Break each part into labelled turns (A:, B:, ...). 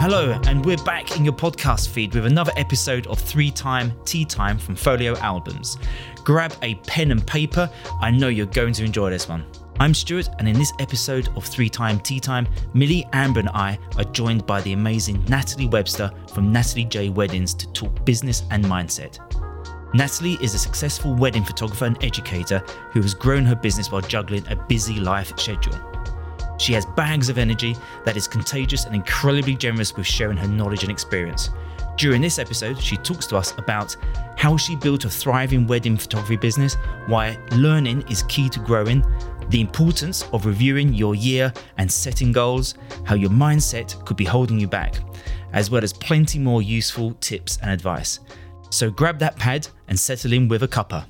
A: Hello, and we're back in your podcast feed with another episode of Three Time Tea Time from Folio Albums. Grab a pen and paper, I know you're going to enjoy this one. I'm Stewart, and in this episode of Three Time Tea Time, Milly, Amber, and I are joined by the amazing Natalie Webster from Natalie J Weddings to talk business and mindset. Natalie is a successful wedding photographer and educator who has grown her business while juggling a busy life schedule. She has bags of energy that is contagious and incredibly generous with sharing her knowledge and experience. During this episode, she talks to us about how she built a thriving wedding photography business, why learning is key to growing, the importance of reviewing your year and setting goals, how your mindset could be holding you back, as well as plenty more useful tips and advice. So grab that pad and settle in with a cuppa.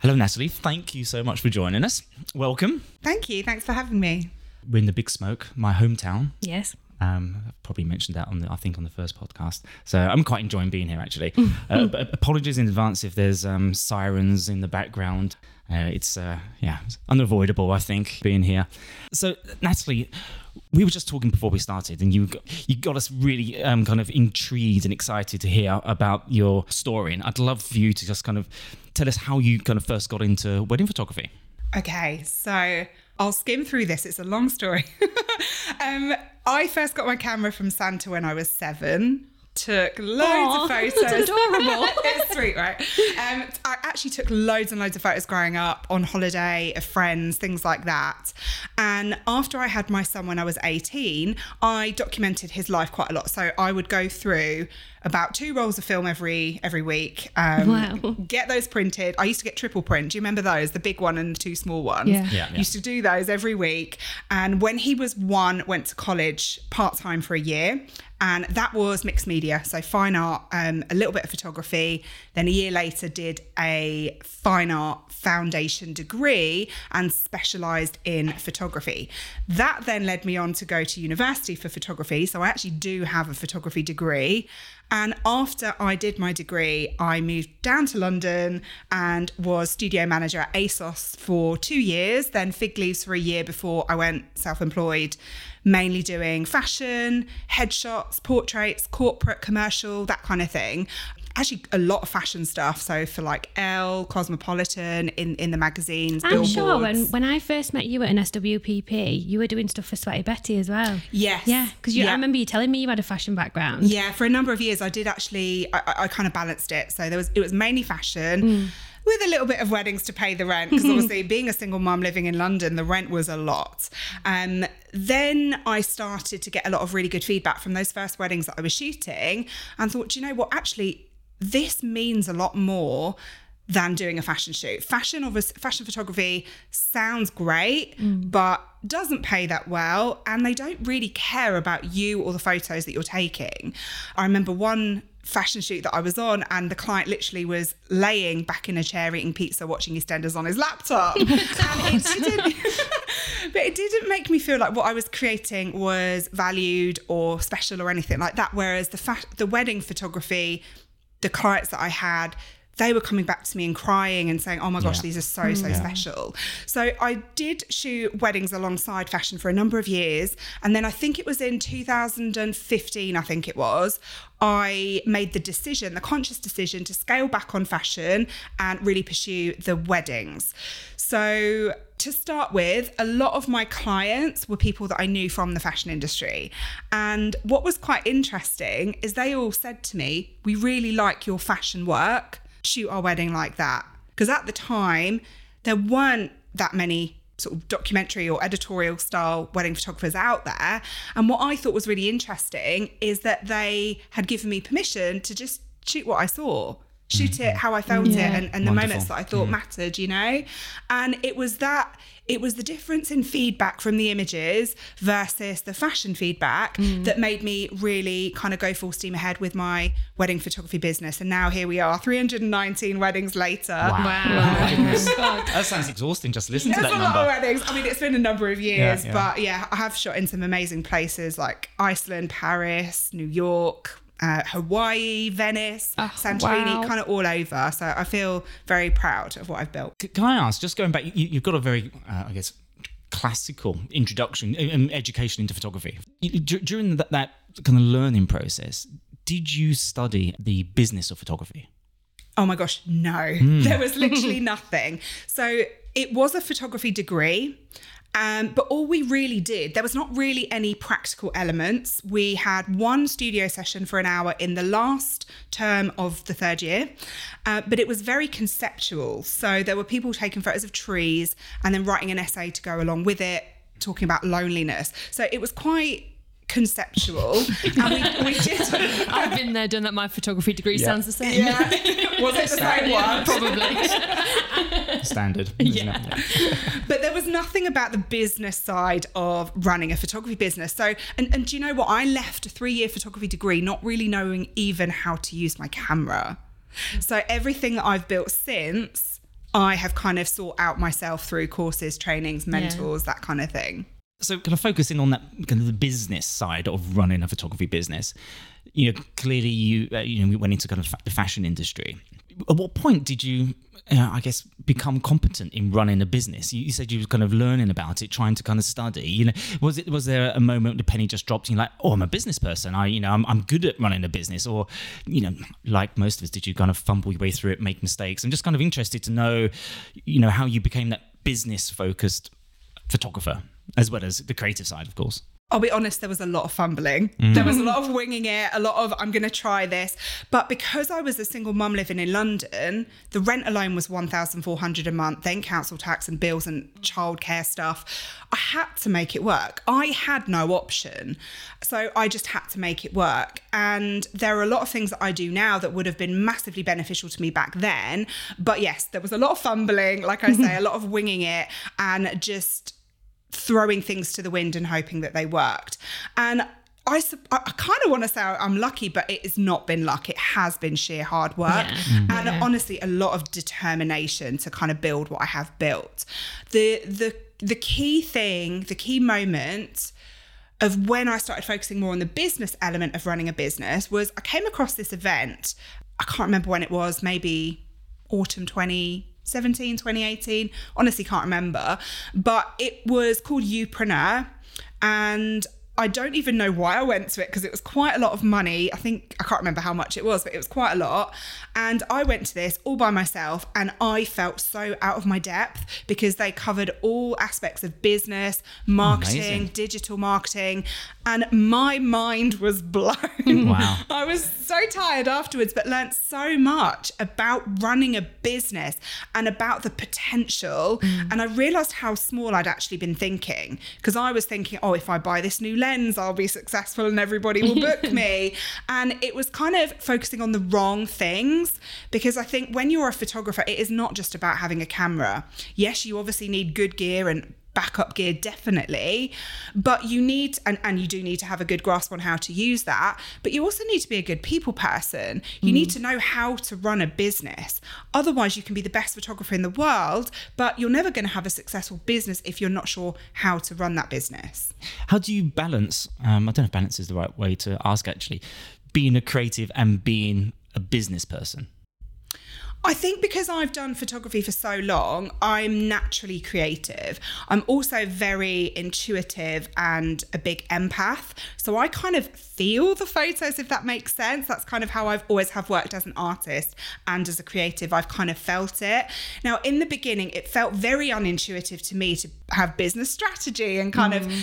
A: Hello, Natalie. Thank you so much for joining us. Welcome.
B: Thank you. Thanks for having me.
A: We're in the Big Smoke, my hometown.
C: Yes.
A: Um, I've probably mentioned that on the, I think on the first podcast. So I'm quite enjoying being here actually. uh, but apologies in advance if there's um, sirens in the background. Uh, it's uh, yeah, it's unavoidable. I think being here. So Natalie, we were just talking before we started, and you got, you got us really um, kind of intrigued and excited to hear about your story. And I'd love for you to just kind of tell us how you kind of first got into wedding photography.
B: Okay, so I'll skim through this. It's a long story. um, I first got my camera from Santa when I was seven. Took loads
C: Aw,
B: of
C: that's
B: photos.
C: adorable.
B: it's sweet, right? Um, I actually took loads and loads of photos growing up on holiday of friends, things like that. And after I had my son when I was 18, I documented his life quite a lot. So I would go through about two rolls of film every every week. Um,
C: Wow.
B: Get those printed. I used to get triple print. Do you remember those? The big one and the two small ones.
C: Yeah.
A: Yeah, yeah.
B: Used to do those every week. And when he was one, went to college part time for a year. And that was mixed media, so fine art, um, a little bit of photography. Then a year later, did a fine art foundation degree and specialised in photography. That then led me on to go to university for photography. So I actually do have a photography degree. And after I did my degree, I moved down to London and was studio manager at ASOS for two years, then Fig Leaves for a year before I went self employed, mainly doing fashion, headshots, portraits, corporate, commercial, that kind of thing. Actually, a lot of fashion stuff. So for like Elle, Cosmopolitan, in, in the magazines,
C: I'm sure when, when I first met you at an SWPP, you were doing stuff for Sweaty Betty as well.
B: Yes.
C: Yeah, because
B: Yeah.
C: I remember you telling me you had a fashion background.
B: Yeah, for a number of years, I did actually. I, I- kind of balanced it. So there was it was mainly fashion.
C: Mm.
B: With a little bit of weddings to pay the rent, because obviously being a single mum living in London, the rent was a lot. Um, then I started to get a lot of really good feedback from those first weddings that I was shooting, and thought, "Do you know what? Actually, this means a lot more than doing a fashion shoot. Fashion of fashion photography sounds great, mm. but doesn't pay that well, and they don't really care about you or the photos that you're taking. I remember one fashion shoot that I was on, and the client literally was laying back in a chair eating pizza, watching EastEnders on his laptop, oh and it didn't. but it didn't make me feel like what I was creating was valued or special or anything like that. Whereas the fa- the wedding photography, the clients that I had, they were coming back to me and crying and saying, "Oh my gosh,
A: Yeah.
B: these are so so mm. special." So I did shoot weddings alongside fashion for a number of years, and then I think it was in 2015, I think it was, I made the decision, the conscious decision to scale back on fashion and really pursue the weddings. So to start with, a lot of my clients were people that I knew from the fashion industry. And what was quite interesting is they all said to me, We really like your fashion work, shoot our wedding like that. Because at the time, there weren't that many sort of documentary or editorial style wedding photographers out there. And what I thought was really interesting is that they had given me permission to just shoot what I saw. Shoot it how I felt it and, and the
A: Wonderful.
B: moments that I thought mm. mattered, you know? And it was that, it was the difference in feedback from the images versus the fashion feedback mm. that made me really kind of go full steam ahead with my wedding photography business. And now here we are, 319 weddings later.
C: Wow.
A: Oh goodness. that sounds exhausting just listen to that
B: a lot of
A: number.
B: weddings. I mean, it's been a number of years,
A: yeah.
B: but yeah, I have shot in some amazing places like Iceland, Paris, New York, uh, Hawaii, Venice, Santorini,
C: wow.
B: kind of all over. So I feel very proud of what I've built.
A: Can I ask, just going back, you, you've got a very, uh, I guess, classical introduction and education into photography. You- During that, that kind of learning process, did you study the business of photography?
B: Oh my gosh, no. There was literally nothing. So it was a photography degree. Um, but all we really did, there was not really any practical elements. We had one studio session for an hour in the last term of the third year, uh, but it was very conceptual. So there were people taking photos of trees and then writing an essay to go along with it, talking about loneliness. So it was quite conceptual. and we, we did.
D: I've been there, done that. My photography degree sounds the same.
B: Yeah. Was it the same one?
D: Probably.
A: Standard. isn't?
B: But there was nothing about the business side of running a photography business. So, and, and do you know what? I left a three year photography degree not really knowing even how to use my camera. So, everything that I've built since, I have kind of sought out myself through courses, trainings, mentors, that kind of thing.
A: So, kind of focusing on that kind of the business side of running a photography business. You know, clearly you uh, you know we went into kind of the fashion industry. At what point did you, uh, I guess, become competent in running a business? You, you said you were kind of learning about it, trying to kind of study. You know, was it was there a moment the penny just dropped? And you're like, oh, I'm a business person. I you know I'm, I'm good at running a business. Or you know, like most of us, did you kind of fumble your way through it, make mistakes? I'm just kind of interested to know, you know, how you became that business focused photographer as well as the creative side, of course.
B: I'll be honest, there was a lot of fumbling. Mm. There was a lot of winging it, a lot of I'm going to try this. But because I was a single mum living in London, the rent alone was 1,400 a month, then council tax and bills and childcare stuff. I had to make it work. I had no option. So I just had to make it work. And there are a lot of things that I do now that would have been massively beneficial to me back then. But yes, there was a lot of fumbling, like I say, a lot of winging it and just throwing things to the wind and hoping that they worked. And I, I kind of want to say I'm lucky, but it has not been luck. It has been sheer hard work mm-hmm. and honestly a lot of determination to kind of build what I have built. The the the key thing, the key moment of when I started focusing more on the business element of running a business was I came across this event. I can't remember when it was, maybe autumn 2017, 2018. Honestly, can't remember. But it was called Upreneur. And I don't even know why I went to it because it was quite a lot of money. I think I can't remember how much it was, but it was quite a lot. And I went to this all by myself and I felt so out of my depth because they covered all aspects of business, oh, marketing,
A: Amazing.
B: digital marketing, and my mind was blown.
A: Wow.
B: I was so tired afterwards, but learnt so much about running a business and about the potential. Mm. And I realized how small I'd actually been thinking because I was thinking, oh, if I buy this new lens, I'll be successful and everybody will book me. And it was kind of focusing on the wrong things because I think when you're a photographer, it is not just about having a camera. Yes, you obviously need good gear and backup gear definitely but you need and, and you do need to have a good grasp on how to use that but you also need to be a good people person you need to know how to run a business otherwise you can be the best photographer in the world but you're never going to have a successful business if you're not sure how to run that business
A: How do you balance? Um, I don't know if balance is the right way to ask actually. Being a creative and being a business person.
B: I think because I've done photography for so long, I'm naturally creative. I'm also very intuitive and a big empath. So I kind of feel the photos, if that makes sense. That's kind of how I've always have worked as an artist and as a creative. I've kind of felt it. Now, in the beginning, it felt very unintuitive to me to have business strategy and kind of mm.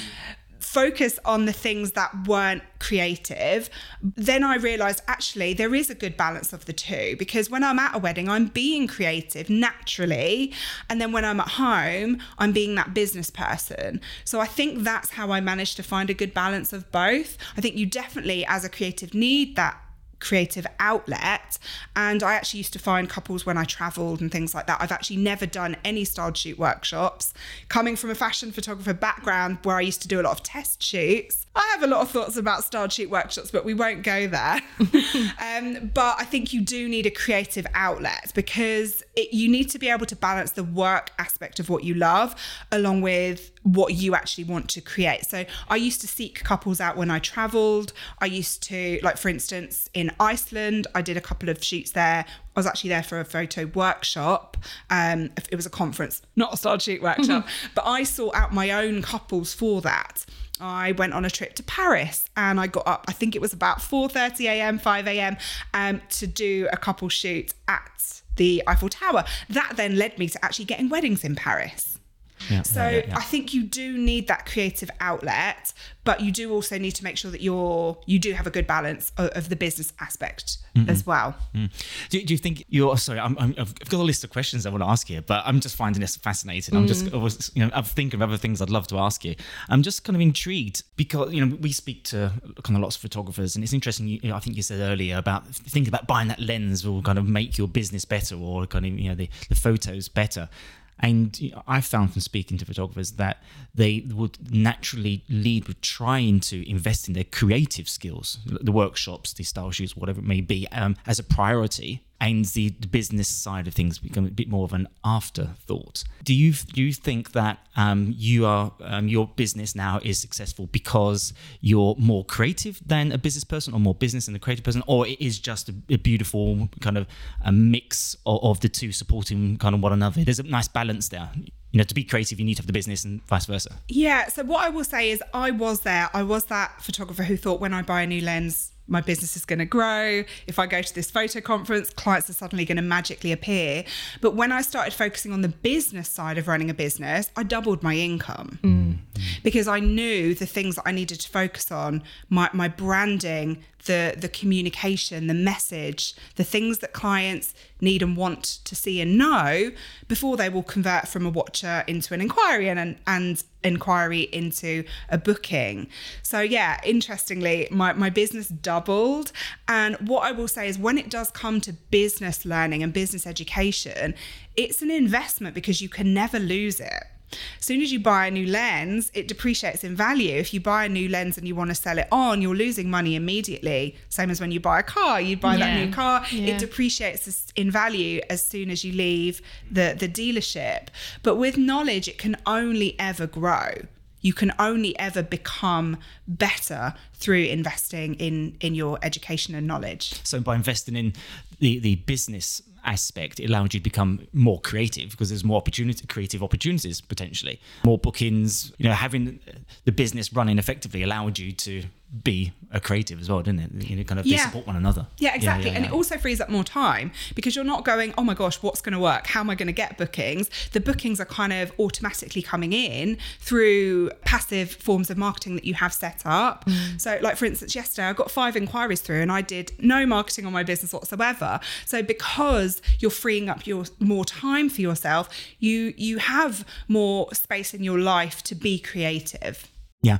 B: Focus on the things that weren't creative, then I realized actually there is a good balance of the two because when I'm at a wedding, I'm being creative naturally. And then when I'm at home, I'm being that business person. So I think that's how I managed to find a good balance of both. I think you definitely, as a creative, need that creative outlet. And I actually used to find couples when I traveled and things like that. I've actually never done any styled shoot workshops. Coming from a fashion photographer background where I used to do a lot of test shoots, I have a lot of thoughts about styled shoot workshops, but we won't go there. um, but I think you do need a creative outlet because it, you need to be able to balance the work aspect of what you love along with what you actually want to create. So I used to seek couples out when I traveled. I used to, like, for instance, in Iceland, I did a couple of shoots there. I was actually there for a photo workshop. Um, it was a conference, not a styled shoot workshop, but I sought out my own couples for that. I went on a trip to Paris and I got up, I think it was about 4.30 a.m., 5 a.m. Um, to do a couple shoot at the Eiffel Tower. That then led me to actually getting weddings in Paris.
A: Yeah,
B: So
A: yeah, yeah.
B: I think you do need that creative outlet, but you do also need to make sure that you're you do have a good balance of, of the business aspect mm-hmm. as well. Mm.
A: Do, do you think you're sorry? I'm, I'm, I've got a list of questions I want to ask you, but I'm just finding this fascinating. I'm just, mm. I was, you know, I'm thinking of other things I'd love to ask you. I'm just kind of intrigued because you know we speak to kind of lots of photographers, and it's interesting. You, you know, I think you said earlier about thinking about buying that lens will kind of make your business better, or kind of you know the, the photos better. And you know, I found from speaking to photographers that they would naturally lead with trying to invest in their creative skills, the workshops, the style shoots, whatever it may be, um, as a priority. And the, business side of things become a bit more of an afterthought. Do you do you think that um, you are um, your business now is successful because you're more creative than a business person, or more business than a creative person, or it is just a, a beautiful kind of a mix of, of the two supporting kind of one another? There's a nice balance there. You know, to be creative, you need to have the business, and vice versa.
B: Yeah. So what I will say is, I was there. I was that photographer who thought when I buy a new lens, my business is going to grow. If I go to this photo conference, clients are suddenly going to magically appear. But when I started focusing on the business side of running a business, I doubled my income mm. because I knew the things that I needed to focus on my, my branding, the, the communication, the message, the things that clients need and want to see and know before they will convert from a watcher into an inquiry and, and, and inquiry into a booking. So, yeah, interestingly, my, my business doubled. And what I will say is, when it does come to business learning and business education, it's an investment because you can never lose it. As soon as you buy a new lens, it depreciates in value. If you buy a new lens and you want to sell it on, you're losing money immediately. Same as when you buy a car, you buy that new car,
D: Yeah.
B: it depreciates in value as soon as you leave the, the dealership. But with knowledge, it can only ever grow. You can only ever become better through investing in in your education and knowledge.
A: So by investing in the, the business aspect, it allowed you to become more creative because there's more opportunity, creative opportunities potentially, more bookings. You know, having the business running effectively allowed you to be a creative as well, didn't it? You know, kind of they support one another.
B: Yeah, exactly.
A: yeah,
B: And
A: yeah.
B: it also frees up more time because you're not going, oh my gosh, what's going to work? How am I going to get bookings? The bookings are kind of automatically coming in through passive forms of marketing that you have set up. Mm. So, like for instance, yesterday I got five inquiries through and I did no marketing on my business whatsoever. So, because you're freeing up your more time for yourself, you you have more space in your life to be creative.
A: Yeah,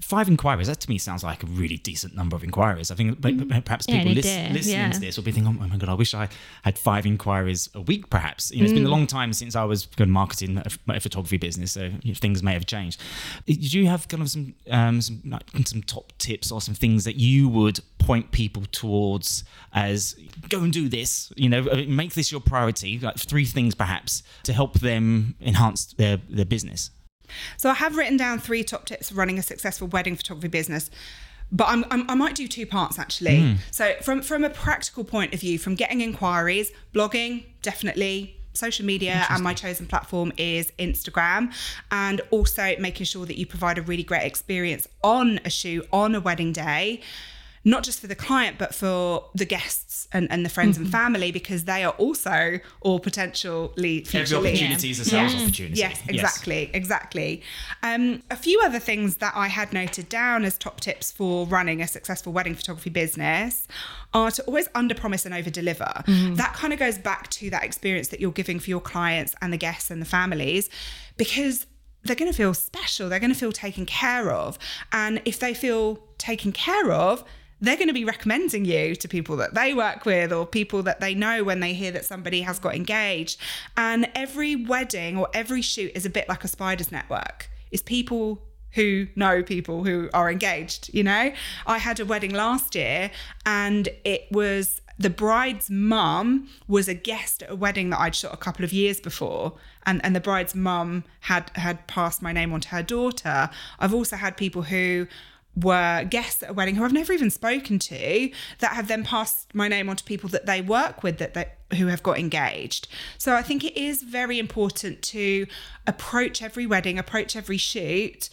A: five inquiries. That to me sounds like a really decent number of inquiries. I think but- but perhaps people lis- listening
C: yeah.
A: to this will be thinking, "Oh my god, I wish I had five inquiries a week." Perhaps you know, it's been a long time since I was good marketing a, a photography business, so things may have changed. Did you have kind of some um, some like, some top tips or some things that you would point people towards as go and do this? You know, uh, make this your priority. Like three things perhaps to help them enhance their their business.
B: So I have written down three top tips for running a successful wedding photography business. But I'm, I'm, I might do two parts actually. Hmm. So from from a practical point of view, from getting inquiries, blogging definitely, social media, and my chosen platform is Instagram, and also making sure that you provide a really great experience on a shoot on a wedding day. Not just for the client, but for the guests and, and the friends and family, because they are also all potentially future
A: Every
B: leads.
A: opportunity is a sales
B: Yes.
A: opportunity.
B: Yes, exactly, exactly. Um, a few other things that I had noted down as top tips for running a successful wedding photography business are to always under promise and over deliver. That kind of goes back to that experience that you're giving for your clients and the guests and the families, because they're going to feel special. They're going to feel taken care of. And if they feel taken care of, they're going to be recommending you to people that they work with or people that they know when they hear that somebody has got engaged. And every wedding or every shoot is a bit like a spider's network. It's people who know people who are engaged, you know? I had a wedding last year and it was the bride's mum was a guest at a wedding that I'd shot a couple of years before, and and the bride's mum had had passed my name on to her daughter. I've also had people who were guests at a wedding who I've never even spoken to that have then passed my name on to people that they work with that they, who have got engaged. So I think it is very important to approach every wedding, approach every shoot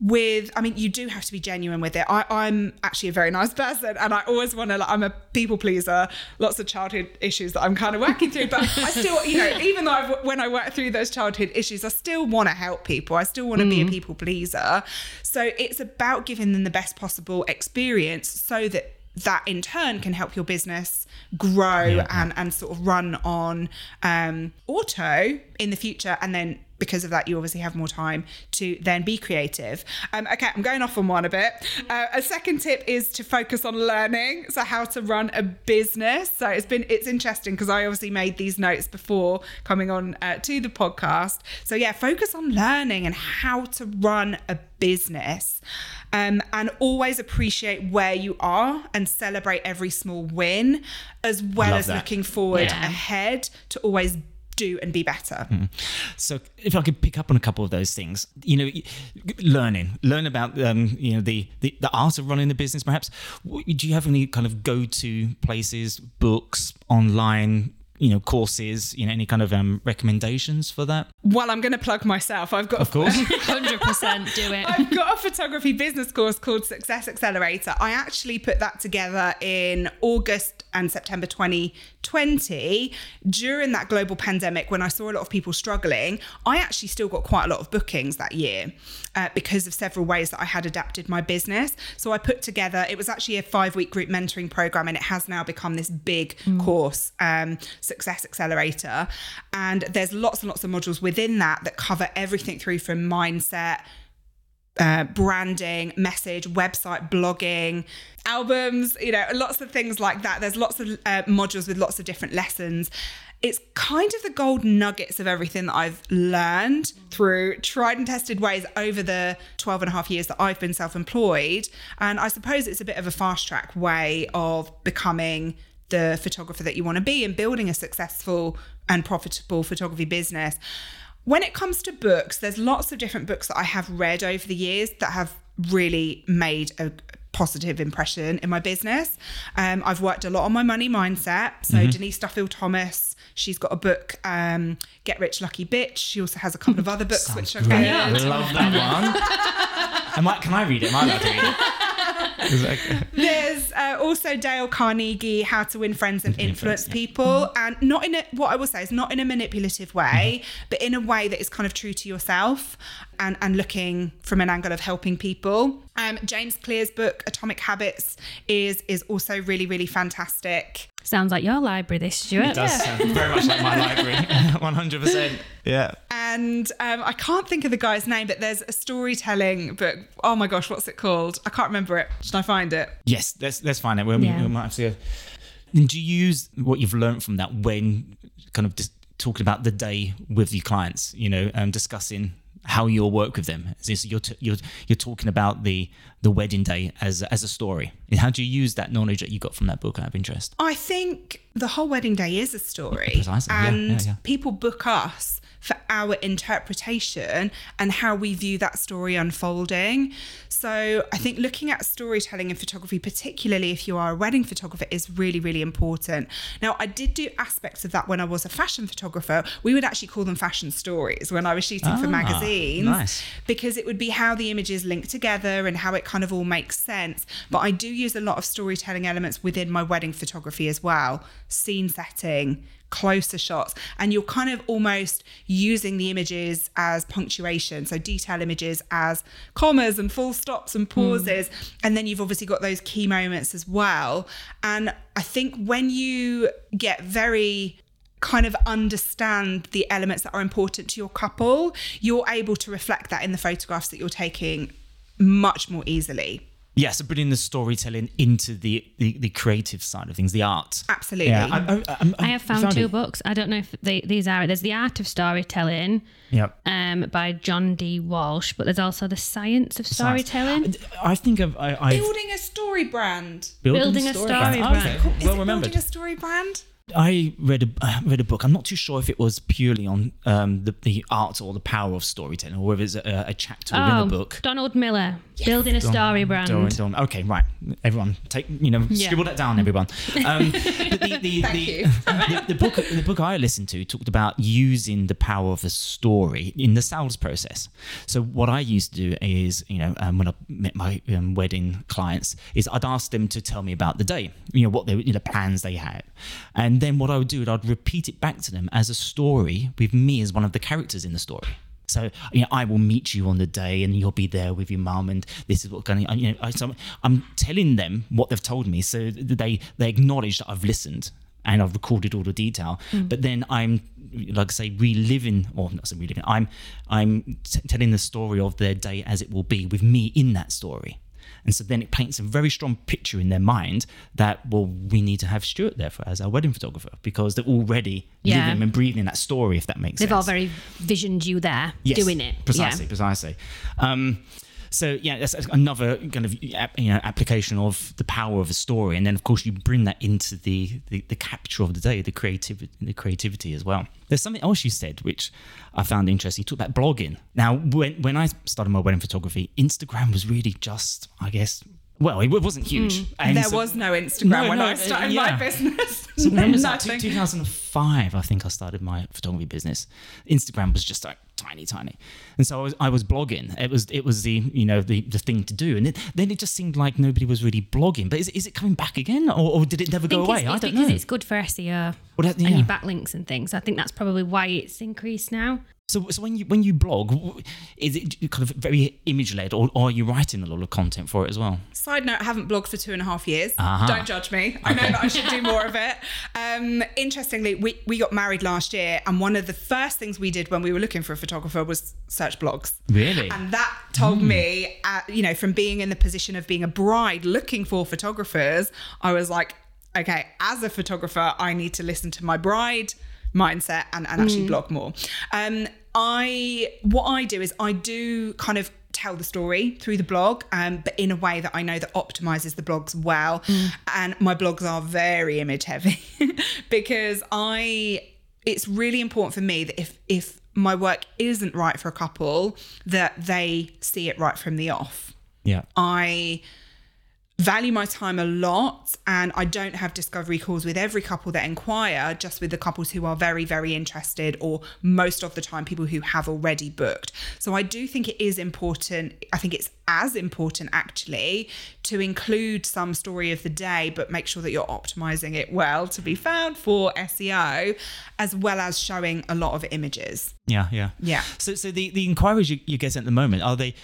B: with i mean you do have to be genuine with it I, i'm actually a very nice person and i always want to like, i'm a people pleaser lots of childhood issues that i'm kind of working through but i still you know even though I've, when i work through those childhood issues i still want to help people i still want to mm. be a people pleaser so it's about giving them the best possible experience so that that in turn can help your business grow yeah. and, and sort of run on um, auto in the future and then because of that you obviously have more time to then be creative. Um, okay i'm going off on one a bit. Uh, a second tip is to focus on learning so how to run a business. So it's been it's interesting because i obviously made these notes before coming on uh, to the podcast. So yeah focus on learning and how to run a business. Um, and always appreciate where you are and celebrate every small win as well Love as that. looking forward yeah. ahead to always do and be better. Mm.
A: So, if I could pick up on a couple of those things, you know, learning, learn about um, you know the, the the art of running a business. Perhaps, do you have any kind of go to places, books, online you know courses you know any kind of um, recommendations for that
B: well i'm going to plug myself i've got
A: of course
D: 100% do it
B: i've got a photography business course called success accelerator i actually put that together in august and september 2020 during that global pandemic when i saw a lot of people struggling i actually still got quite a lot of bookings that year uh, because of several ways that i had adapted my business so i put together it was actually a five week group mentoring program and it has now become this big mm. course um, Success Accelerator. And there's lots and lots of modules within that that cover everything through from mindset, uh, branding, message, website, blogging, albums, you know, lots of things like that. There's lots of uh, modules with lots of different lessons. It's kind of the gold nuggets of everything that I've learned through tried and tested ways over the 12 and a half years that I've been self employed. And I suppose it's a bit of a fast track way of becoming the photographer that you want to be and building a successful and profitable photography business. When it comes to books, there's lots of different books that I have read over the years that have really made a positive impression in my business. Um, I've worked a lot on my money mindset. So mm-hmm. Denise Duffield Thomas, she's got a book, um, Get Rich Lucky Bitch. She also has a couple of other books which are good. I
A: love that one. Am I, can I read it? Am I allowed to read it?
B: Exactly. There's uh, also Dale Carnegie, How to Win Friends and Influence, influence People, yeah. and not in a, what I will say is not in a manipulative way, mm-hmm. but in a way that is kind of true to yourself and, and looking from an angle of helping people. Um, James Clear's book Atomic Habits is is also really really fantastic.
C: Sounds like your library, this Stewart.
A: It does yeah. sound very much like my library, one hundred percent. Yeah.
B: And um, I can't think of the guy's name, but there's a storytelling book. Oh my gosh, what's it called? I can't remember it. Should I find it?
A: Yes, let's let's find it. We, yeah. we might have to. And do you use what you've learned from that when kind of just talking about the day with your clients? You know, um, discussing how you'll work with them. You're, t- you're, you're talking about the the wedding day as as a story. And how do you use that knowledge that you got from that book out of interest?
B: I think the whole wedding day is a story,
A: Precisely.
B: and
A: yeah, yeah, yeah.
B: people book us for our interpretation and how we view that story unfolding. So I think looking at storytelling in photography, particularly if you are a wedding photographer, is really, really important. Now, I did do aspects of that when I was a fashion photographer. We would actually call them fashion stories when I was shooting for ah, magazines
A: nice.
B: because it would be how the images link together and how it kind of all makes sense. But I do use a lot of storytelling elements within my wedding photography as well scene setting closer shots and you're kind of almost using the images as punctuation. So detail images as commas and full stops and pauses. Mm. and then you've obviously got those key moments as well. And i think when you get very kind of understand the elements that are important to your couple you're able to reflect that in the photographs that you're taking much more easily
A: Yeah, so bringing the storytelling into the, the, the creative side of things, the art.
B: Absolutely.
A: Yeah, I, I, I,
C: I have found, two
A: it.
C: books. I don't know if they, these are. There's The Art of Storytelling
A: Yeah.
C: um, by John D. Walsh, but there's also The Science of Storytelling.
A: I think I've, I, I've
B: Building a story brand.
C: Building a story brand.
A: Okay,
B: Is
A: well
B: it
A: remembered.
B: building a story brand?
A: I read a uh, read a book. I'm not too sure if it was purely on um, the the art or the power of storytelling, or whether it's a, a chapter within
C: Oh,
A: the book.
C: Donald Miller, Building a Story Brand.
A: Don't- don't- okay, right. Everyone, take you know, scribble that down, everyone. Um, the, the,
B: Thank you.
A: the, the book the book I listened to talked about using the power of a story in the sales process. So what I used to do is, you know, um, when I met my um, wedding clients, is I'd ask them to tell me about the day, you know, what they, you know, plans they had, and then what I would do is I'd repeat it back to them as a story with me as one of the characters in the story. So you know, I will meet you on the day, and you'll be there with your mum, and this is what going. You know, I, so I'm telling them what they've told me, so they they acknowledge that I've listened and I've recorded all the detail. Mm. But then I'm, like I say, reliving, or not say reliving. I'm I'm t- telling the story of their day as it will be with me in that story. And so then it paints a very strong picture in their mind that well we need to have Stewart there for as our wedding photographer because they're already
C: Yeah.
A: living and breathing that story if that makes sense.
C: They've
A: sense.
C: all very visioned you there
A: Yes,
C: doing it.
A: precisely,
C: Yeah.
A: precisely. Um, so yeah, that's another kind of you know application of the power of a story, and then of course you bring that into the the, the capture of the day, the creativity, the creativity as well. There's something else you said which I found interesting. You talked about blogging. Now, when when I started my wedding photography, Instagram was really just, I guess. Well, it wasn't huge. Mm. And
B: There
A: so-
B: was no Instagram
A: No,
B: when
A: no,
B: I started
A: yeah.
B: my business.
A: so when was that? 2005, I think I started my photography business. Instagram was just like tiny, tiny, and so I was, I was blogging. It was it was the you know the, the thing to do, and it, then it just seemed like nobody was really blogging. But is, it- is it coming back again, or, or did it never go away?
C: it's,
A: I don't
C: because
A: know.
C: it's good for SEO
A: Well, that-
C: and your backlinks and things. I think that's probably why it's increased now.
A: So, so when you when you blog, is it kind of very image led, or, or are you writing a lot of content for it as well?
B: Side note, I haven't blogged for two and a half years.
A: Aha.
B: Don't judge me. I know that I should do more of it. Um, interestingly, we, we got married last year, and one of the first things we did when we were looking for a photographer was search blogs.
A: Really?
B: And that told me, uh, you know, from being in the position of being a bride looking for photographers, I was like, okay, as a photographer, I need to listen to my bride mindset and, and actually blog more. Um, I what I do is I do kind of tell the story through the blog, um, but in a way that I know that optimizes the blogs well. And my blogs are very image heavy because I it's really important for me that if if my work isn't right for a couple, that they see it right from the off.
A: Yeah.
B: I value my time a lot and I don't have discovery calls with every couple that inquire, just with the couples who are very, very interested, or most of the time, people who have already booked. So I do think it is important. I think it's as important actually to include some story of the day, but make sure that you're optimizing it well to be found for SEO, as well as showing a lot of images.
A: Yeah, yeah,
B: Yeah.
A: So, so the, the inquiries you, you get at the moment are they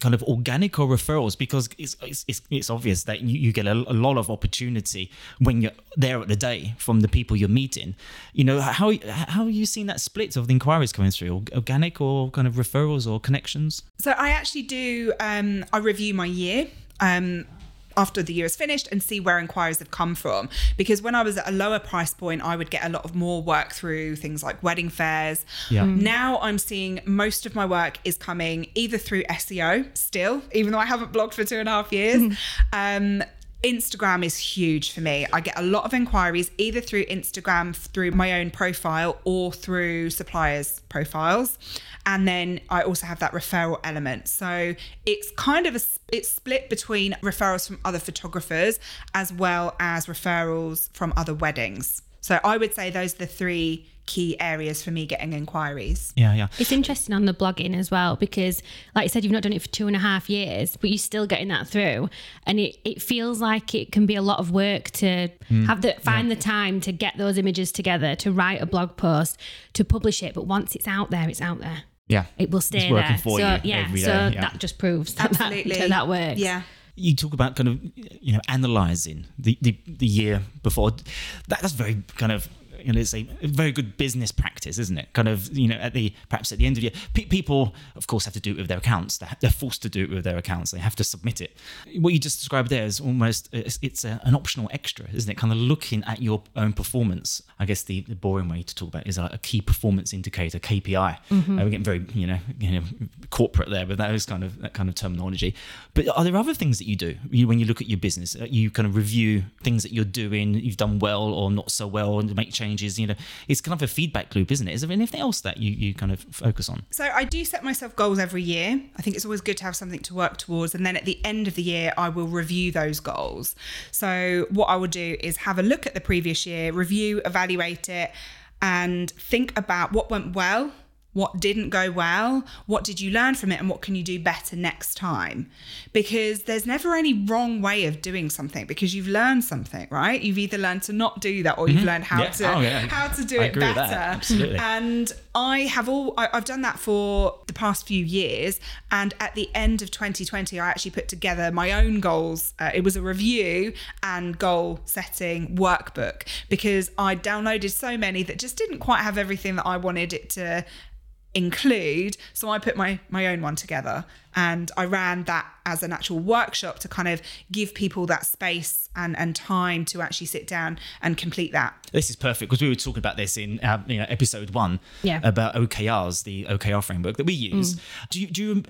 A: kind of organic or referrals? Because it's it's, it's, obvious that you, you get a, a lot of opportunity when you're there at the day from the people you're meeting. You know how how are you seeing that split of the inquiries coming through? Organic or kind of referrals or connections?
B: So I actually do. Um, I review my year. Um, after the year is finished and see where inquiries have come from because when i was at a lower price point i would get a lot of more work through things like wedding fairs
A: Yeah. Mm.
B: now i'm seeing most of my work is coming either through seo still even though i haven't blogged for two and a half years um, Instagram is huge for me. I get a lot of inquiries either through Instagram, through my own profile, or through suppliers' profiles. And then I also have that referral element. So it's kind of a it's split between referrals from other photographers as well as referrals from other weddings. So I would say those are the three key areas for me getting inquiries.
A: Yeah, yeah.
C: It's interesting on the blogging as well because, like I said, you've not done it for two and a half years, but you're still getting that through, and it, it feels like it can be a lot of work to mm. have the find the time to get those images together, to write a blog post, to publish it. But once it's out there, it's out there.
A: Yeah.
C: It will stay
A: It's working
C: there.
A: for
C: so
A: you
C: yeah,
A: every
C: so
A: yeah.
C: that just proves that that,
B: Absolutely.
C: that, that works.
B: Yeah.
A: you talk about kind of you know analyzing the the, the year before that, that's very kind of you know, it's a very good business practice, isn't it? Kind of, you know, at the perhaps at the end of the year, pe- people, of course, have to do it with their accounts. They're, they're forced to do it with their accounts. They have to submit it. What you just described there is almost it's, it's a, an optional extra, isn't it? Kind of looking at your own performance. I guess the, the boring way to talk about it is like a key performance indicator (KPI).
C: Mm-hmm.
A: Uh, we're getting very, you know, you know, corporate there, but that is kind of that kind of terminology. But are there other things that you do you, when you look at your business? Uh, You kind of review things that you're doing, you've done well or not so well, and make changes. You know, it's kind of a feedback loop, isn't it? Is there anything else that you, you kind of focus on?
B: So I do set myself goals every year. I think it's always good to have something to work towards. And then at the end of the year, I will review those goals. So what I will do is have a look at the previous year, review, evaluate it, and think about what went well, what didn't go well, what did you learn from it, and what can you do better next time? Because there's never any wrong way of doing something because you've learned something, right? You've either learned to not do that or you've learned how
A: Yeah.
B: to
A: Oh, yeah.
B: how to do
A: I
B: it better.
A: Absolutely.
B: And I have all I, I've done that for the past few years. And at the end of 2020, I actually put together my own goals. Uh, it was a review and goal setting workbook because I downloaded so many that just didn't quite have everything that I wanted it to include so i put my my own one together and i ran that as an actual workshop to kind of give people that space and and time to actually sit down and complete that
A: This is perfect because we were talking about this in uh, you know, episode one
C: Yeah.
A: about OKRs, the OKR framework that we use. Do you do you,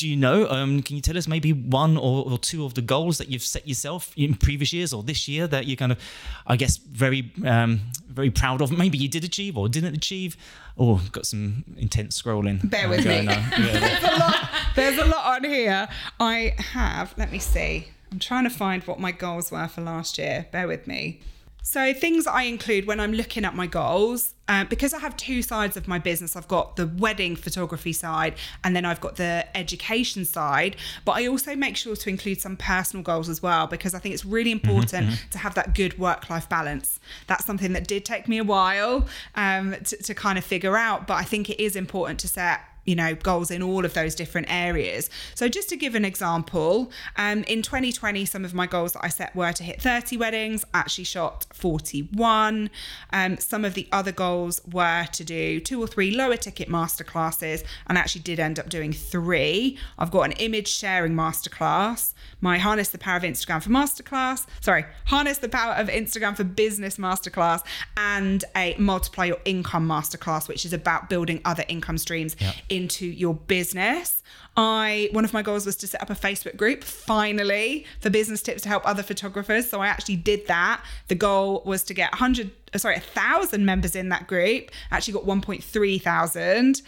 A: do you know? Um, can you tell us maybe one or, or two of the goals that you've set yourself in previous years or this year that you're kind of, I guess, very um, very proud of? Maybe you did achieve or didn't achieve. Oh, got some intense scrolling.
B: Bear with me.
A: Yeah,
B: there's a lot there's a lot on here. I have let me see. I'm trying to find what my goals were for last year. Bear with me so things I include when I'm looking at my goals, uh, because I have two sides of my business. I've got the wedding photography side, and then I've got the education side. But I also make sure to include some personal goals as well, because I think it's really important to have that good work-life balance. That's something that did take me a while um, to, to kind of figure out, but I think it is important to set you know goals in all of those different areas. So just to give an example um, in 2020 some of my goals that i set were to hit 30 weddings I actually shot 41 um, some of the other goals were to do two or three lower ticket masterclasses and I actually did end up doing three. I've got an image sharing masterclass. My harness the power of instagram for masterclass sorry harness the power of instagram for business masterclass and a multiply your income masterclass which is about building other income streams into your business. I one of my goals was to set up a Facebook group finally for business tips to help other photographers. So I actually did that. The goal was to get 100 uh, sorry, 1000 members in that group. Actually got 1.3 thousand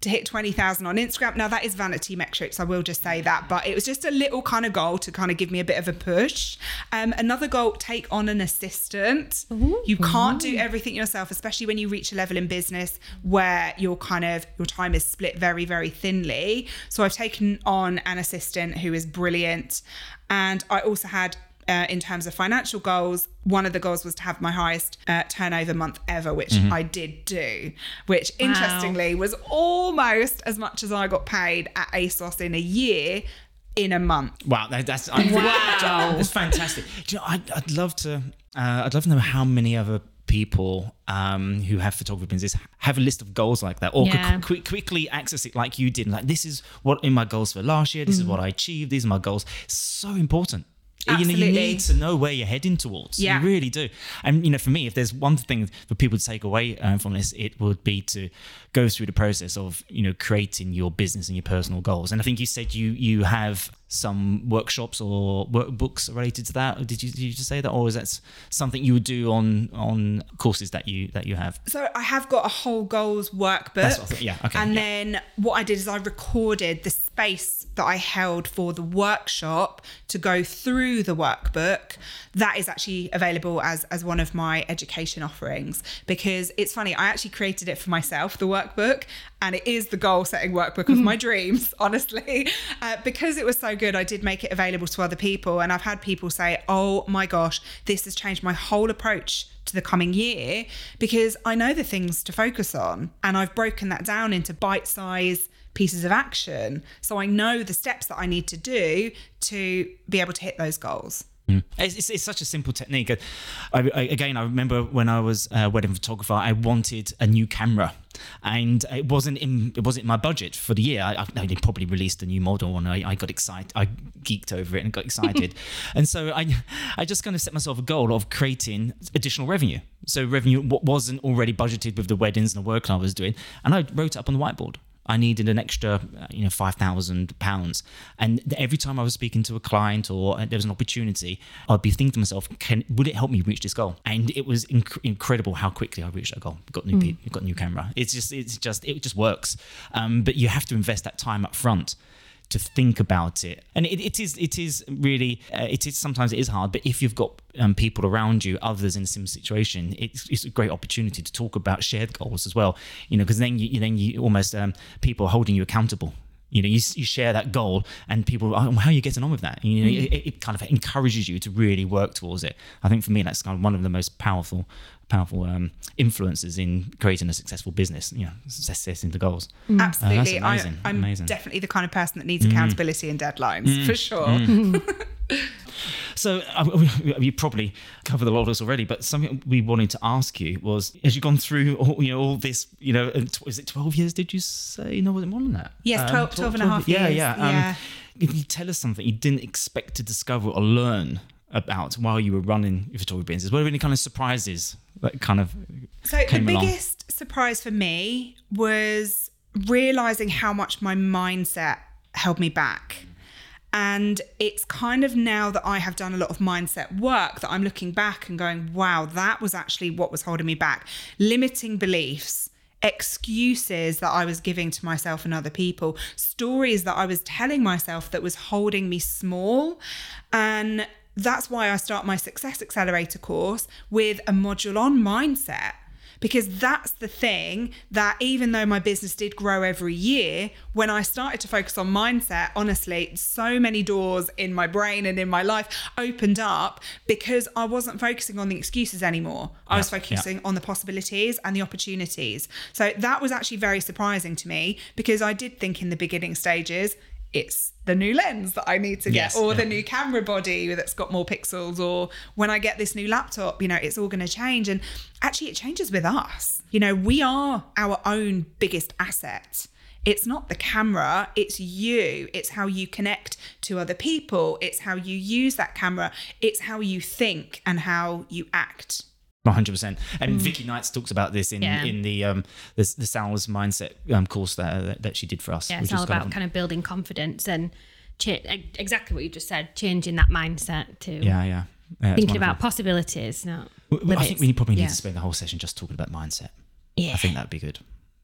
B: to hit 20,000 on Instagram. Now that is vanity metrics, I will just say that, but it was just a little kind of goal to kind of give me a bit of a push. Um, another goal, take on an assistant. You can't do everything yourself, especially when you reach a level in business where your kind of your time is split very, very thinly. So I've taken on an assistant who is brilliant. And I also had uh, in terms of financial goals, one of the goals was to have my highest uh, turnover month ever, which I did do, which interestingly was almost as much as I got paid at ASOS in a year in a month.
A: Wow, that's I, wow, that's fantastic. Do you know, I'd, I'd love to. Uh, I'd love to know how many other people um, who have photography businesses have a list of goals like that, or
C: Yeah.
A: could quick, quickly access it like you did. Like this is what in my goals for last year. This is what I achieved. These are my goals. So important. You know, you need to know where you're heading towards.
B: Yeah.
A: You really do. And you know, for me, if there's one thing for people to take away uh, from this, it would be to go through the process of you know creating your business and your personal goals. And I think you said you you have some workshops or workbooks related to that. Did you did you just say that, or is that something you would do on on courses that you that you have?
B: So I have got a whole goals workbook.
A: That's what I thought, yeah, okay,
B: And
A: yeah.
B: then what I did is I recorded the space that I held for the workshop to go through the workbook. That is actually available as as one of my education offerings because it's funny. I actually created it for myself, the workbook, and it is the goal setting workbook of my dreams. Honestly, uh, because it was so good, I did make it available to other people, and I've had people say, "Oh my gosh, this has changed my whole approach." to the coming year because I know the things to focus on and I've broken that down into bite size pieces of action. So I know the steps that I need to do to be able to hit those goals. Mm.
A: It's, it's, it's such a simple technique. I, I, again, I remember when I was a wedding photographer, I wanted a new camera, and it wasn't in it wasn't in my budget for the year. I, I probably released a new model, and I, I got excited. I geeked over it and got excited, and so I I just kind of set myself a goal of creating additional revenue. So revenue what wasn't already budgeted with the weddings and the work I was doing, and I wrote it up on the whiteboard. I needed an extra, uh, you know, five thousand pounds. And every time I was speaking to a client or uh, there was an opportunity, I'd be thinking to myself, "Can would it help me reach this goal?" And it was inc- incredible how quickly I reached that goal. Got new, mm. got new camera. It's just, it's just, it just works. Um, but you have to invest that time up front to think about it. And it, it is it is really uh, it is sometimes it is hard. But if you've got um, people around you, others in a similar situation, it's, it's a great opportunity to talk about shared goals as well. You know, because then you then you almost um, people are holding you accountable you know you, you share that goal and people oh, how are you getting on with that you know mm. it, it, kind of encourages you to really work towards it i think for me that's kind of one of the most powerful powerful um, influences in creating a successful business you know setting the goals
B: mm. absolutely uh, amazing. I, am amazing. definitely the kind of person that needs mm. accountability mm. and deadlines mm. for sure mm.
A: So you probably covered a lot of this already, but something we wanted to ask you was: as you've gone through all, you know all this, you know, is it twelve years? Did you say no? Was it more than that?
B: Yes, um, 12, 12 and a half years.
A: Yeah, yeah. Um, yeah. Can you tell us something you didn't expect to discover or learn about while you were running your photography business? Were there any kind of surprises that kind of
B: so the biggest along? surprise for me was realizing how much my mindset held me back and it's kind of now that I have done a lot of mindset work that I'm looking back and going, wow, that was actually what was holding me back. Limiting beliefs, excuses that I was giving to myself and other people, stories that I was telling myself that was holding me small. And that's why I start my Success Accelerator course with a module on mindset because that's the thing that even though my business did grow every year, when I started to focus on mindset, honestly, so many doors in my brain and in my life opened up because I wasn't focusing on the excuses anymore. I was focusing yeah. on the possibilities and the opportunities. So that was actually very surprising to me because I did think in the beginning stages, it's the new lens that I need to get, yes, or yeah. the new camera body that's got more pixels, or when I get this new laptop, you know, it's all going to change. And actually, it changes with us. You know, we are our own biggest asset. It's not the camera, it's you. It's how you connect to other people. It's how you use that camera. It's how you think and how you act.
A: 100 percent and mm. Vicky Knights talks about this in yeah. in the um the, the sales mindset um, course that that she did for us
C: yeah it's all about kind of, kind of building confidence and cha- exactly what you just said changing that mindset to
A: yeah yeah,
C: yeah thinking about possibilities not well,
A: I think we probably need yeah. to spend the whole session just talking about mindset yeah I think that'd be good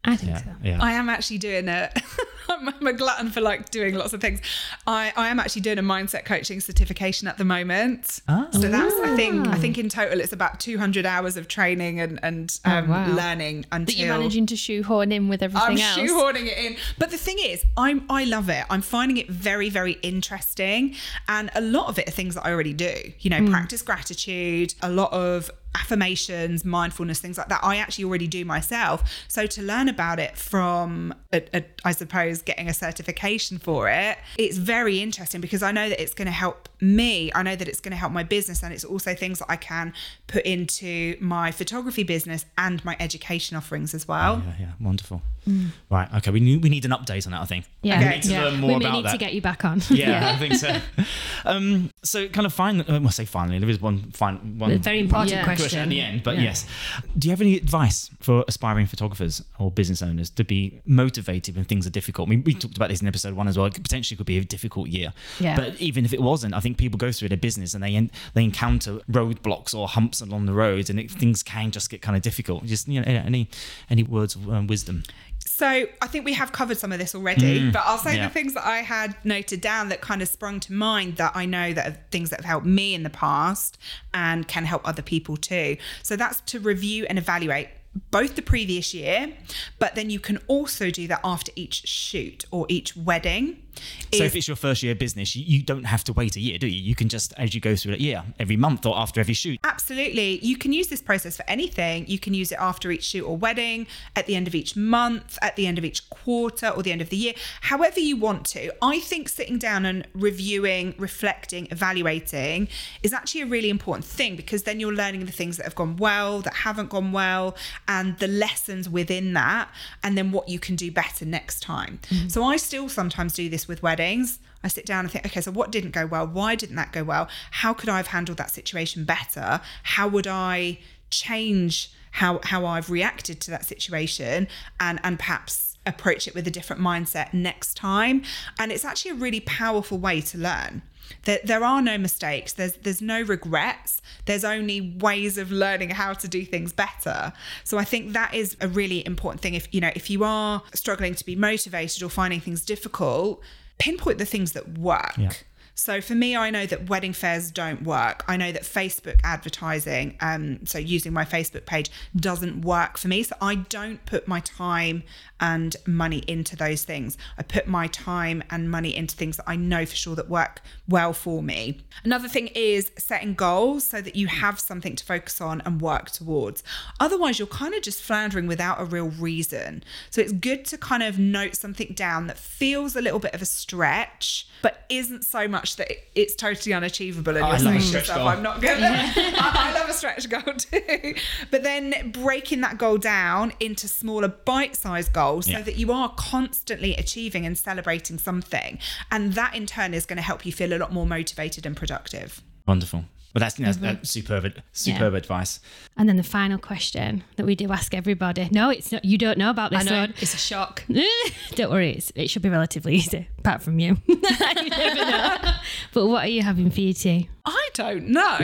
C: I think yeah, so.
B: Yeah. I am actually doing a. I'm a glutton for like doing lots of things. I, I am actually doing a mindset coaching certification at the moment. Oh. So that's I think I think in total it's about 200 hours of training and and oh, um, oh, wow. learning until
C: that you're managing to shoehorn in with everything
B: I'm
C: else.
B: shoehorning it in. But the thing is, I'm I love it. I'm finding it very very interesting, and a lot of it are things that I already do. You know, mm. practice gratitude. A lot of affirmations, mindfulness, things like that, I actually already do myself. So to learn about it from, a, a, I suppose, getting a certification for it, it's very interesting because I know that it's going to help me. I know that it's going to help my business, and it's also things that I can put into my photography business and my education offerings as well.
A: Yeah, yeah, wonderful. Mm. Right. Okay. We need we need an update on that. I think.
C: Yeah.
A: We
C: need to yeah. learn more we about need that. to get you back on.
A: Yeah, yeah. I think so. Um, so kind of finally, I must say finally, there is one fine one
C: very important yeah. question.
A: question. at the end. But yes, do you have any advice for aspiring photographers or business owners to be motivated when things are difficult? I mean, we talked about this in episode one as well. It potentially could be a difficult year. Yeah. But even if it wasn't, I think people go through their business and they they encounter roadblocks or humps along the roads, and it, things can just get kind of difficult. Just you know, any any words of um, wisdom.
B: So I think we have covered some of this already, mm, but I'll say yeah. the things that I had noted down that kind of sprung to mind that I know that are things that have helped me in the past and can help other people too. So that's to review and evaluate both the previous year, but then you can also do that after each shoot or each wedding.
A: So
B: is-
A: if it's your first year of business, you, you don't have to wait a year, do you? You can just, as you go through it, yeah, every month or after every shoot.
B: Absolutely. You can use this process for anything. You can use it after each shoot or wedding, at the end of each month, at the end of each quarter, or the end of the year, however you want to. I think sitting down and reviewing, reflecting, evaluating is actually a really important thing because then you're learning the things that have gone well, that haven't gone well, and the lessons within that, and then what you can do better next time. Mm. So I still sometimes do this with weddings. I sit down and think, okay, so what didn't go well? Why didn't that go well? How could I have handled that situation better? How would I change how how I've reacted to that situation and and perhaps approach it with a different mindset next time? And it's actually a really powerful way to learn. There, there are no mistakes. There's there's no regrets. There's only ways of learning how to do things better. So I think that is a really important thing. If you know if you are struggling to be motivated or finding things difficult, pinpoint the things that work.
A: Yeah.
B: So for me, I know that wedding fairs don't work. I know that Facebook advertising, um, so using my Facebook page, doesn't work for me. So I don't put my time and money into those things. I put my time and money into things that I know for sure that work well for me. Another thing is setting goals so that you have something to focus on and work towards. Otherwise, you're kind of just floundering without a real reason. So it's good to kind of note something down that feels a little bit of a stretch, but isn't so much that it's totally unachievable. And oh,
A: I
B: you're
A: love
B: saying to yourself,
A: goal.
B: I'm not going to. I love a stretch goal too. But then breaking that goal down into smaller bite sized goals
A: Yeah.
B: so that you are constantly achieving and celebrating something. And that in turn is going to help you feel a lot more motivated and productive.
A: Wonderful. Well, that's, that's,
B: Mm-hmm.
A: that's superb, superb advice.
C: And then the final question that we do ask everybody. No, it's not. You don't know about this
D: I know
C: one.
D: it's a shock.
C: don't worry, it's, it should be relatively easy, apart from you. you never know. But what are you having for your tea?
B: I don't know.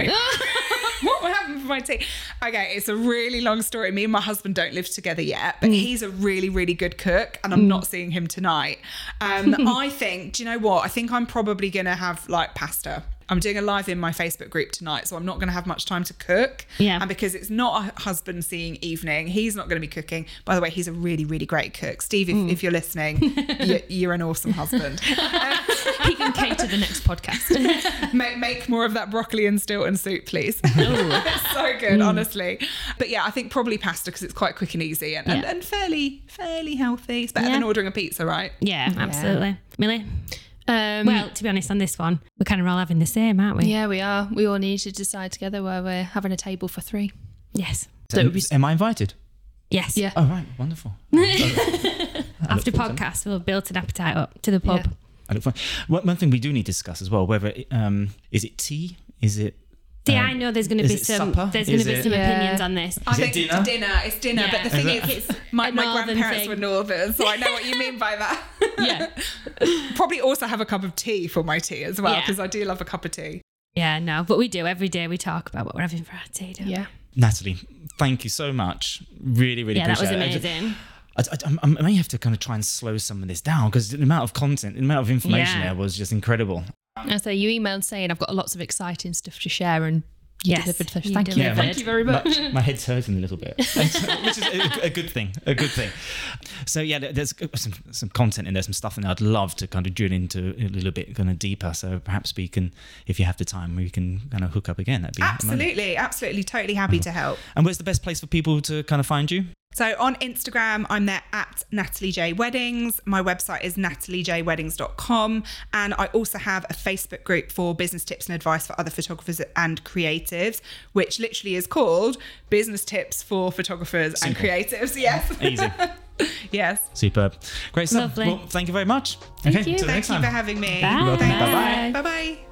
B: what will happen for my tea? Okay, it's a really long story. Me and my husband don't live together yet, but he's a really, really good cook, and I'm not seeing him tonight. Um, I think, do you know what? I think I'm probably going to have like pasta. I'm doing a live in my Facebook group tonight, so I'm not going to have much time to cook.
C: Yeah.
B: And because it's not a husband seeing evening, he's not going to be cooking. By the way, he's a really, really great cook. Steve, if, mm. if you're listening, you, you're an awesome husband.
D: He can cater the next podcast.
B: make, make more of that broccoli and Stilton soup, please. it's so good, mm. honestly. But yeah, I think probably pasta because it's quite quick and easy and, and,
C: Yeah.
B: and fairly fairly healthy. It's better
C: Yeah.
B: than ordering a pizza, right?
C: Yeah, absolutely. Milly?
D: Um,
C: Well, to be honest, on this one, we're kind of all having the same, aren't we?
D: yeah, we are. We all need to decide together where we're having a table for three.
C: Yes.
D: So it would be
A: Am I invited?
C: Yes.
D: Yeah.
A: Oh, right. Wonderful.
C: After podcast, we'll build an appetite up to the pub.
D: Yeah.
A: I look forward. One, one thing we do need to discuss as well, whether it, um, is it tea? Is it?
C: See,
A: um,
C: I know there's going to be some.
A: supper?
C: There's going to be
A: it-
C: some
D: Yeah.
C: opinions on this.
B: I
A: Is it
B: think
A: dinner?
B: it's dinner. It's dinner.
C: Yeah.
B: But the thing
C: Is
B: is,
C: it- it's
B: my, my grandparents
C: thing.
B: were northern, so I know what you mean by that.
C: Yeah.
B: Probably also have a cup of tea for my tea as well
C: Yeah.
B: because I do love a cup of tea.
C: Yeah, no, but we do every day. We talk about what we're having for our tea. Don't we?
D: Yeah.
A: Natalie, thank you so much. Really, really
C: Yeah, that was
A: appreciate it.
C: amazing.
A: I, I, I, I may have to kind of try and slow some of this down because the amount of content, the amount of information
C: Yeah.
A: there was just incredible.
D: And so you emailed saying I've got lots of exciting stuff to share and you
C: Yes,
D: delivered. So
C: you
D: thank you.
C: delivered.
D: Thank you very much.
A: My, my head's hurting a little bit, which is a, a good thing. A good thing. So yeah, there's some some content in there, some stuff in there. I'd love to kind of drill into a little bit kind of deeper. So perhaps we can, if you have the time, we can kind of hook up again. That'd be amazing.
B: Absolutely, absolutely, totally happy mm-hmm. to help.
A: And where's the best place for people to kind of find you?
B: So on Instagram, I'm there at Natalie J Weddings. My website is nataliejweddings.com. And I also have a Facebook group for business tips and advice for other photographers and creatives, which literally is called Business Tips for Photographers and Creatives. Yes.
A: Easy,
B: yes.
A: superb, great stuff.
C: Lovely.
A: Well, thank you very much.
C: Thank
A: okay,
C: you.
A: till
B: Thank you
A: time.
B: for having me.
C: Bye.
A: welcome.
B: Thanks.
A: Bye-bye.